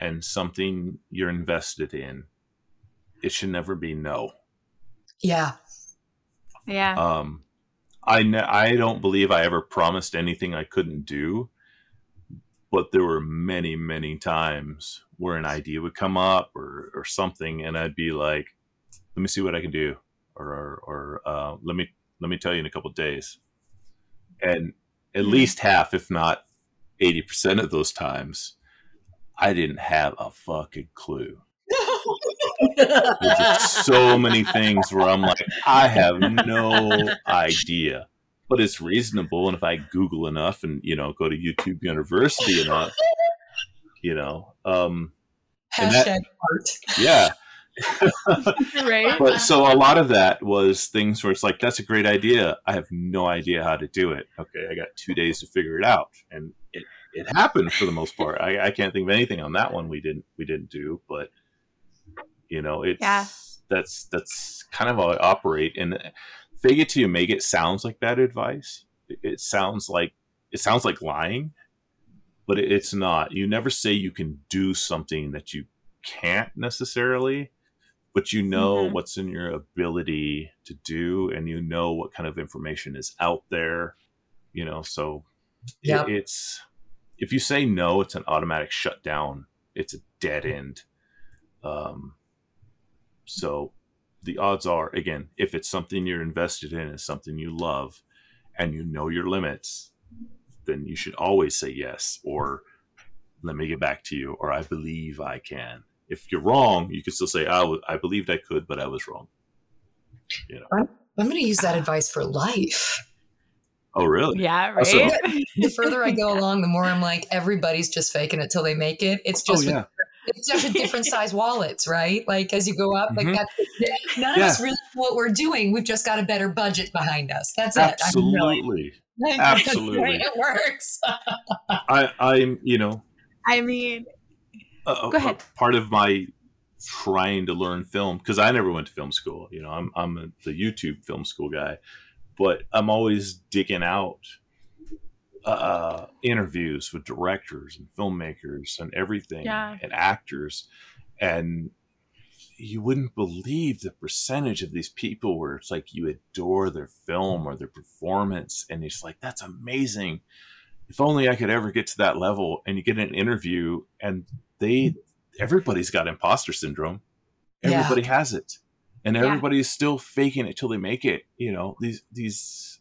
and something you're invested in, it should never be no. Yeah. Yeah. Um, I, ne- I don't believe I ever promised anything I couldn't do, but there were many, many times where an idea would come up or, or something, and I'd be like, "Let me see what I can do," or or, or uh, "Let me let me tell you in a couple days." And at mm-hmm. least half, if not eighty percent of those times, I didn't have a fucking clue. There's just so many things where I'm like, I have no idea, but it's reasonable. And if I Google enough and you know go to YouTube University enough, you know. Um, Hashtag that, art. Yeah. right. But so a lot of that was things where it's like, that's a great idea. I have no idea how to do it. Okay, I got two days to figure it out, and it it happened for the most part. I, I can't think of anything on that one we didn't we didn't do, but you know, it's yeah. that's that's kind of how I operate. And fake it till you make it sounds like bad advice. It, it sounds like it sounds like lying but it's not. You never say you can do something that you can't necessarily, but you know mm-hmm. what's in your ability to do and you know what kind of information is out there, you know, so yep. it, it's if you say no, it's an automatic shutdown. It's a dead end. Um, so the odds are, again, if it's something you're invested in, is something you love, and you know your limits, then you should always say yes or let me get back to you or I believe I can. If you're wrong, you can still say I, w- I believed I could, but I was wrong. You know. I'm, I'm going to use that advice for life. Oh, really? Yeah, right. So, the further I go along, the more I'm like, everybody's just faking it till they make it. It's just, oh, yeah. it's just a different size wallets, right? Like as you go up, like mm-hmm. that's none yeah. of us really know what we're doing. We've just got a better budget behind us. That's Absolutely. it. Absolutely. Absolutely, it works. I, I'm, you know, I mean, uh, go ahead. part of my trying to learn film because I never went to film school. You know, I'm I'm a, the YouTube film school guy, but I'm always digging out uh, interviews with directors and filmmakers and everything yeah. and actors, and you wouldn't believe the percentage of these people where it's like you adore their film or their performance and it's like that's amazing. If only i could ever get to that level and you get an interview and they everybody's got imposter syndrome. Everybody yeah. has it. And everybody is still faking it till they make it. You know these these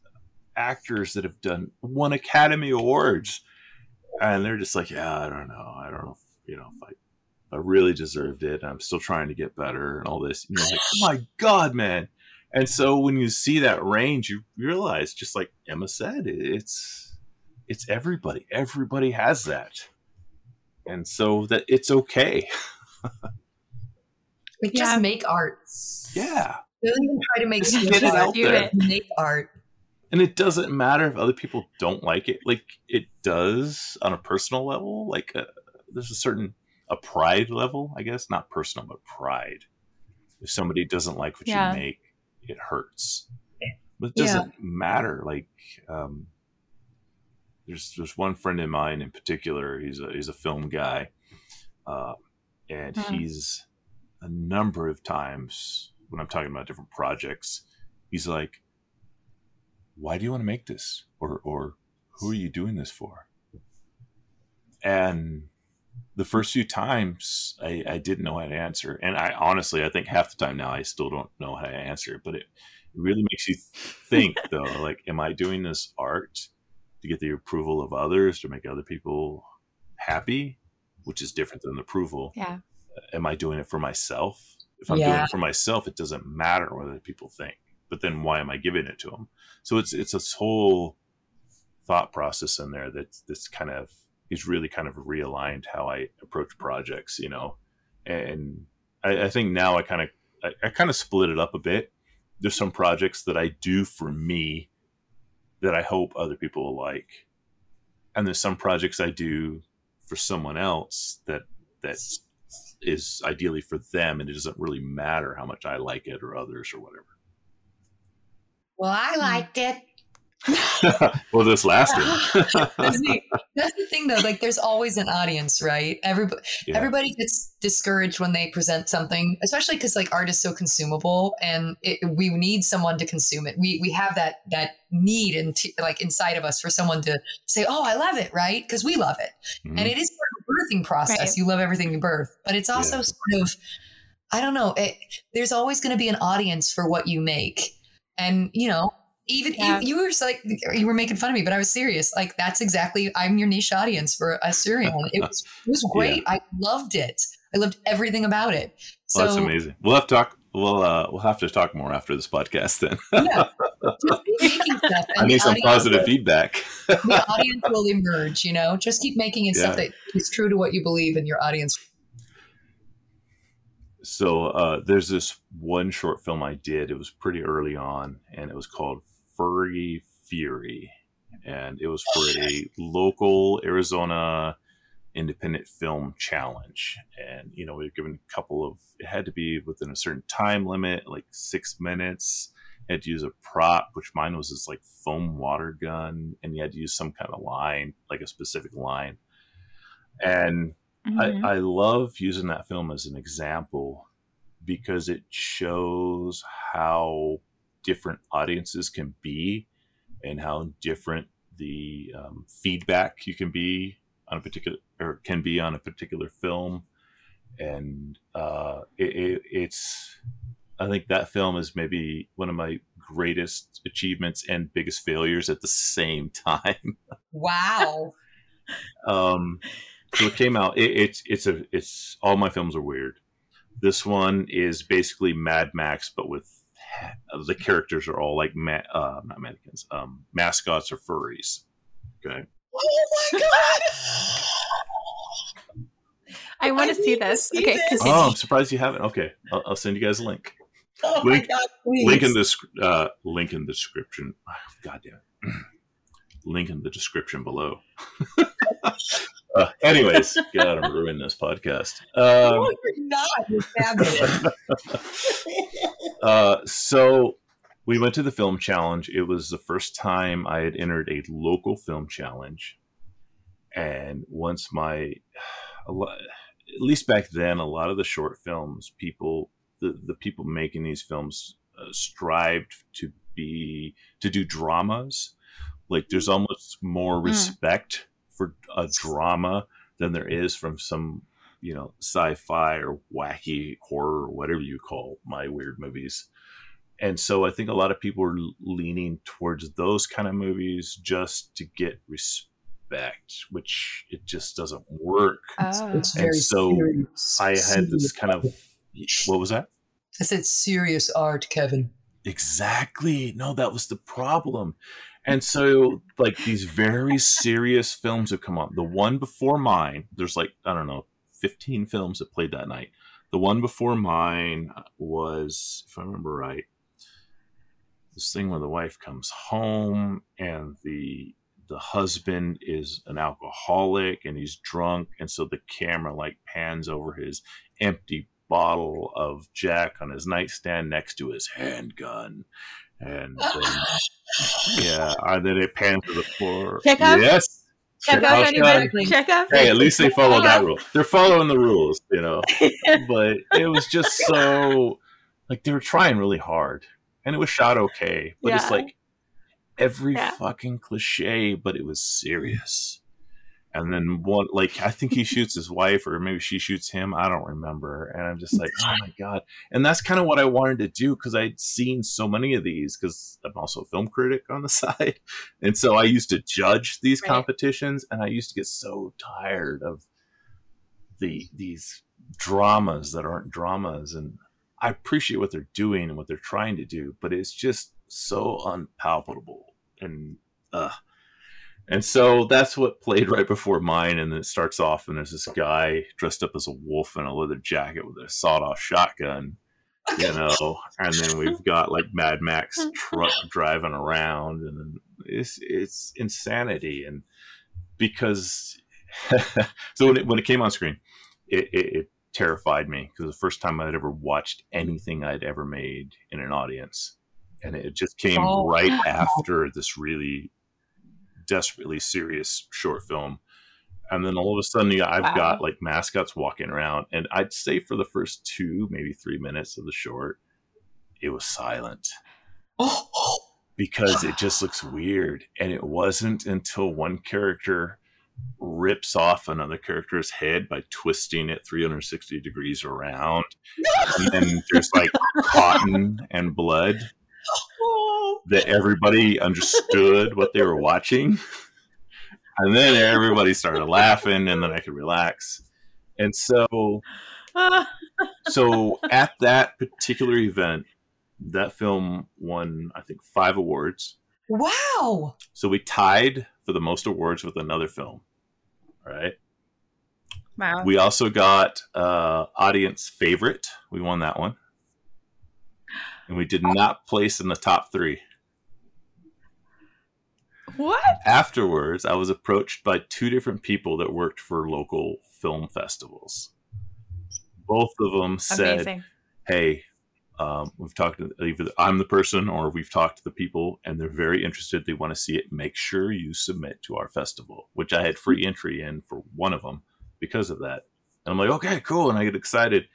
actors that have done won academy awards and they're just like yeah i don't know. I don't know if, you know if i I really deserved it. I'm still trying to get better and all this. And you're like, oh my God, man. And so when you see that range, you realize, just like Emma said, it's it's everybody. Everybody has that. And so that it's okay. like just make art. Yeah. Don't even try to make get it out there. Make art. and it doesn't matter if other people don't like it. Like it does on a personal level. Like uh, there's a certain a pride level, I guess, not personal, but pride. If somebody doesn't like what yeah. you make, it hurts. But it doesn't yeah. matter. Like um, there's there's one friend of mine in particular. He's a he's a film guy, uh, and mm-hmm. he's a number of times when I'm talking about different projects, he's like, "Why do you want to make this?" or or "Who are you doing this for?" And the first few times I, I didn't know how to answer, and I honestly I think half the time now I still don't know how to answer. But it, really makes you think though, like, am I doing this art to get the approval of others to make other people happy, which is different than approval? Yeah. Am I doing it for myself? If I'm yeah. doing it for myself, it doesn't matter what other people think. But then why am I giving it to them? So it's it's this whole thought process in there that's that's kind of is really kind of realigned how I approach projects, you know. And I, I think now I kind of I, I kind of split it up a bit. There's some projects that I do for me that I hope other people will like. And there's some projects I do for someone else that that is ideally for them and it doesn't really matter how much I like it or others or whatever. Well, I hmm. liked it. well, this last one. that's, the, thing, though. Like, there's always an audience, right? Everybody, yeah. everybody gets discouraged when they present something, especially because like art is so consumable, and it, we need someone to consume it. We we have that that need and like inside of us for someone to say, "Oh, I love it," right? Because we love it, mm-hmm. and it is part of the birthing process. Right. You love everything you birth, but it's also yeah. sort of, I don't know. It, there's always going to be an audience for what you make, and you know even yeah. you, you, were like you were making fun of me, but I was serious. Like that's exactly I'm your niche audience for Assyrian. It was it was great. Yeah. I loved it. I loved everything about it. So well, that's amazing. We'll have to talk. We'll uh, we'll have to talk more after this podcast then. yeah, I need some positive will, feedback. the audience will emerge. You know, just keep making it yeah. stuff that is true to what you believe, and your audience so uh, there's this one short film I did. It was pretty early on, and it was called Furry Fury, and it was for a local Arizona independent film challenge. And you know, we were given a couple of. It had to be within a certain time limit, like six minutes. You had to use a prop, which mine was this like foam water gun, and you had to use some kind of line, like a specific line. And mm-hmm. I, I love using that film as an example because it shows how different audiences can be and how different the um, feedback you can be on a particular or can be on a particular film. And uh, it, it, it's i think that film is maybe one of my greatest achievements and biggest failures at the same time. Wow. Um so it came out it, it's it's a it's all my films are weird. This one is basically mad max but with the characters are all like ma- uh, not mannequins, um, mascots or furries. Okay. Oh my god! I want to see this. See okay. This. Oh, I'm surprised you haven't. Okay, I'll, I'll send you guys a link. Oh link, my god! Link in the uh, link in the description. God damn it. link in the description below. Uh, anyways, God, I'm ruining this podcast. Um, no, you're not. You're uh, so we went to the film challenge. It was the first time I had entered a local film challenge, and once my, lot, at least back then, a lot of the short films, people, the the people making these films, uh, strived to be to do dramas. Like there's almost more hmm. respect. Mm for a drama than there is from some you know sci-fi or wacky horror or whatever you call my weird movies. And so i think a lot of people are leaning towards those kind of movies just to get respect which it just doesn't work. Oh. it's and so serious. i had this kind of what was that? I said serious art kevin. Exactly. No that was the problem and so, like, these very serious films have come on. The one before mine, there's like, I don't know, 15 films that played that night. The one before mine was, if I remember right, this thing where the wife comes home and the the husband is an alcoholic and he's drunk and so the camera like pans over his empty bottle of jack on his nightstand next to his handgun and then, yeah and then it pans to the floor Chekhov? yes Check Chekhov out anybody. Check out. hey at least they follow that rule they're following the rules you know but it was just so like they were trying really hard and it was shot okay but it's like every Yeah. fucking cliche but it was serious and then one like i think he shoots his wife or maybe she shoots him i don't remember and i'm just like oh my god and that's kind of what i wanted to do because i'd seen so many of these because i'm also a film critic on the side and so i used to judge these Right. competitions and i used to get so tired of the these dramas that aren't dramas and i appreciate what they're doing and what they're trying to do but it's just so unpalpable and uh and so that's what played right before mine and then it starts off and there's this guy dressed up as a wolf in a leather jacket with a sawed-off shotgun you know and then we've got like mad max truck driving around and then it's it's insanity and because so when it, when it came on screen it, it, it terrified me because the first time I'd ever watched anything I'd ever made in an audience, and it just came Oh. right after this really desperately serious short film. And then all of a sudden, yeah, I've Wow. got like mascots walking around, and I'd say for the first two, maybe three minutes of the short, it was silent Oh, because it just looks weird. And it wasn't until one character rips off another character's head by twisting it 360 degrees around. And then there's like cotton and blood that everybody understood what they were watching. And then everybody started laughing, and then I could relax. And so so at that particular event, that film won, I think, five awards. wow. So we tied for the most awards with another film. All right. wow. We also got uh, audience favorite. We won that one. And we did not place in the top three. What? Afterwards, I was approached by two different people that worked for local film festivals. Both of them said, Amazing. hey, um, we've talked to either I'm the person or we've talked to the people and they're very interested. They want to see it. Make sure you submit to our festival, which I had free entry in for one of them because of that. And I'm like, okay, cool. And I get excited.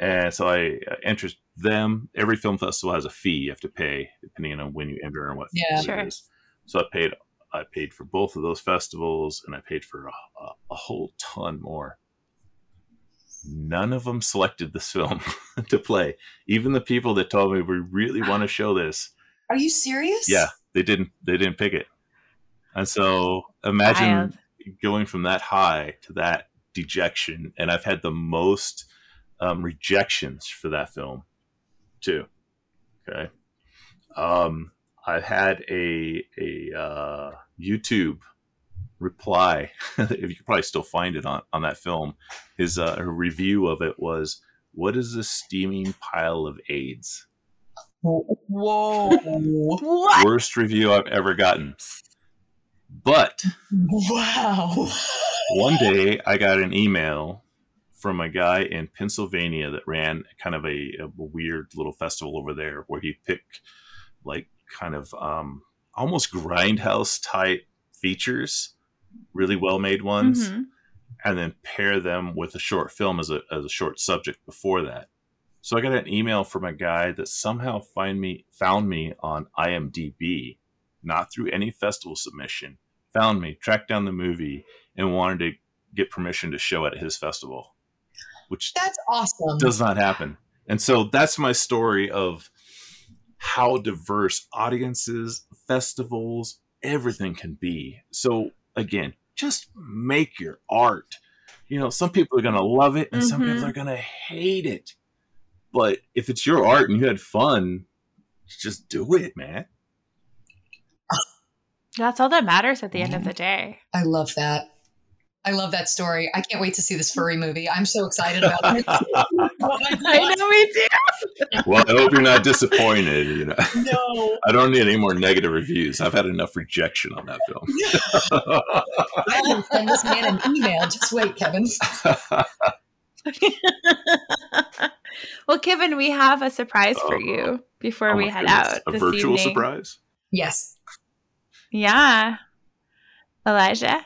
And so I uh, enter them. Every film festival has a fee you have to pay depending on when you enter and what Yeah. Sure. it is. So I paid, I paid for both of those festivals and I paid for a, a, a whole ton more. None of them selected this film to play even the people that told me we really want to show this Are you serious? yeah they didn't they didn't pick it and so imagine Wild. going from that high to that dejection and i've had the most um, rejections for that film too okay um i had a a uh, youtube reply if you could probably still find it on on that film his uh, review of it was what is this steaming pile of aids Whoa. What? worst review I've ever gotten. But wow. one day I got an email from a guy in Pennsylvania that ran kind of a, a weird little festival over there where he picked like kind of um, almost grindhouse type features, really well made ones, Mhm. and then pair them with a short film as a, as a short subject before that. So I got an email from a guy that somehow find me found me on IMDb, not through any festival submission, found me, tracked down the movie, and wanted to get permission to show it at his festival, which That's awesome. does not happen. And so that's my story of how diverse audiences, festivals, everything can be. So again, just make your art. You know, some people are going to love it and some Mhm. people are going to hate it. But if it's your art and you had fun, just do it, man. That's all that matters at the end of the day. I love that. I love that story. I can't wait to see this furry movie. I'm so excited about it. I know we do. well, I hope you're not disappointed. You know, no, I don't need any more negative reviews. I've had enough rejection on that film. I will send this man an email. Just wait, Kevin. well, Kevin, we have a surprise for you uh, before Oh we head goodness. out. A this virtual evening. surprise. Yes. Yeah. Elijah.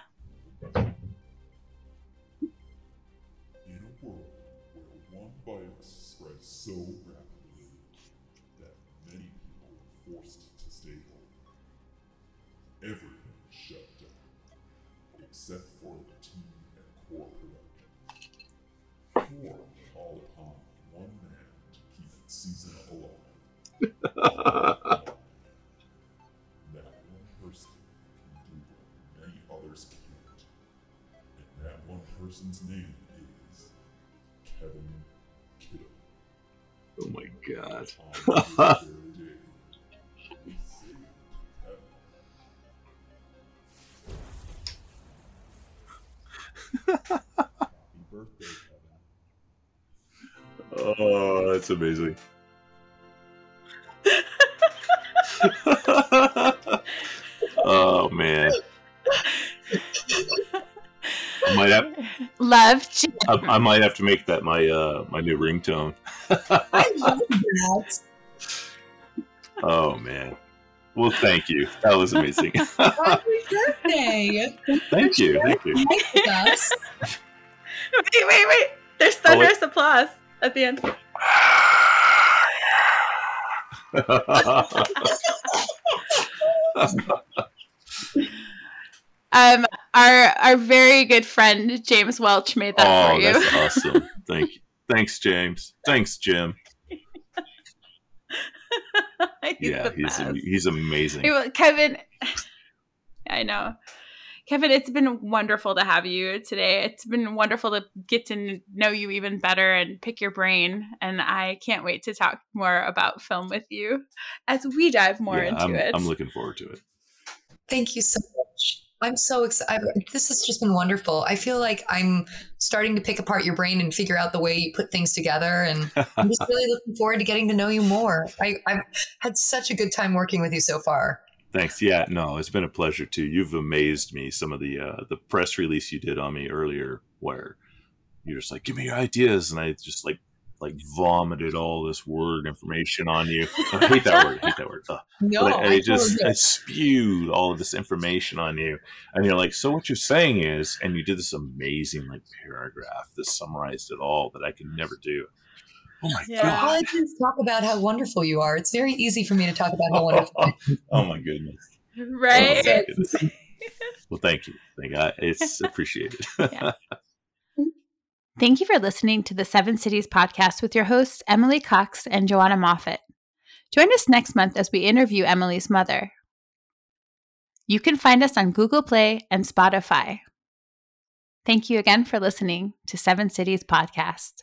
Person's name is Kevin. Oh my god. Happy birthday, Kevin. Oh, that's amazing. oh man, I might have Love. Jim. I, I might have to make that my uh my new ringtone. I love that. Oh man. Well, thank you. That was amazing. Happy birthday. thank you. Thank you. Wait, wait, wait. There's Oh, thunderous applause at the end. Um, our our very good friend James Welch made that oh, for you. that's awesome. Thank you. Thanks, James. Thanks, Jim. he's yeah, he's he's amazing. Kevin, I know. Kevin, it's been wonderful to have you today. It's been wonderful to get to know you even better and pick your brain. And I can't wait to talk more about film with you as we dive more Yeah, into I'm, it. I'm looking forward to it. Thank you so much. I'm so excited. This has just been wonderful. I feel like I'm starting to pick apart your brain and figure out the way you put things together. And I'm just really looking forward to getting to know you more. I, I've had such a good time working with you so far. Thanks. Yeah, no, it's been a pleasure too. You've amazed me. Some of the uh, the press release you did on me earlier, where you're just like, "Give me your ideas," and I just like like vomited all this word information on you. I hate that word. I hate that word. Ugh. No, But I, I I just I spewed all of this information on you, and you're like, "So what you're saying is," and you did this amazing like paragraph that summarized it all that I can never do. Oh my Yeah. All I do is talk about how wonderful you are. It's very easy for me to talk about how wonderful. oh my goodness! Oh my right? goodness. well, thank you. Thank God. It's appreciated. Thank you for listening to the Seven Cities podcast with your hosts, Emily Cox and Joanna Moffat. Join us next month as we interview Emily's mother. You can find us on Google Play and Spotify. Thank you again for listening to Seven Cities Podcast.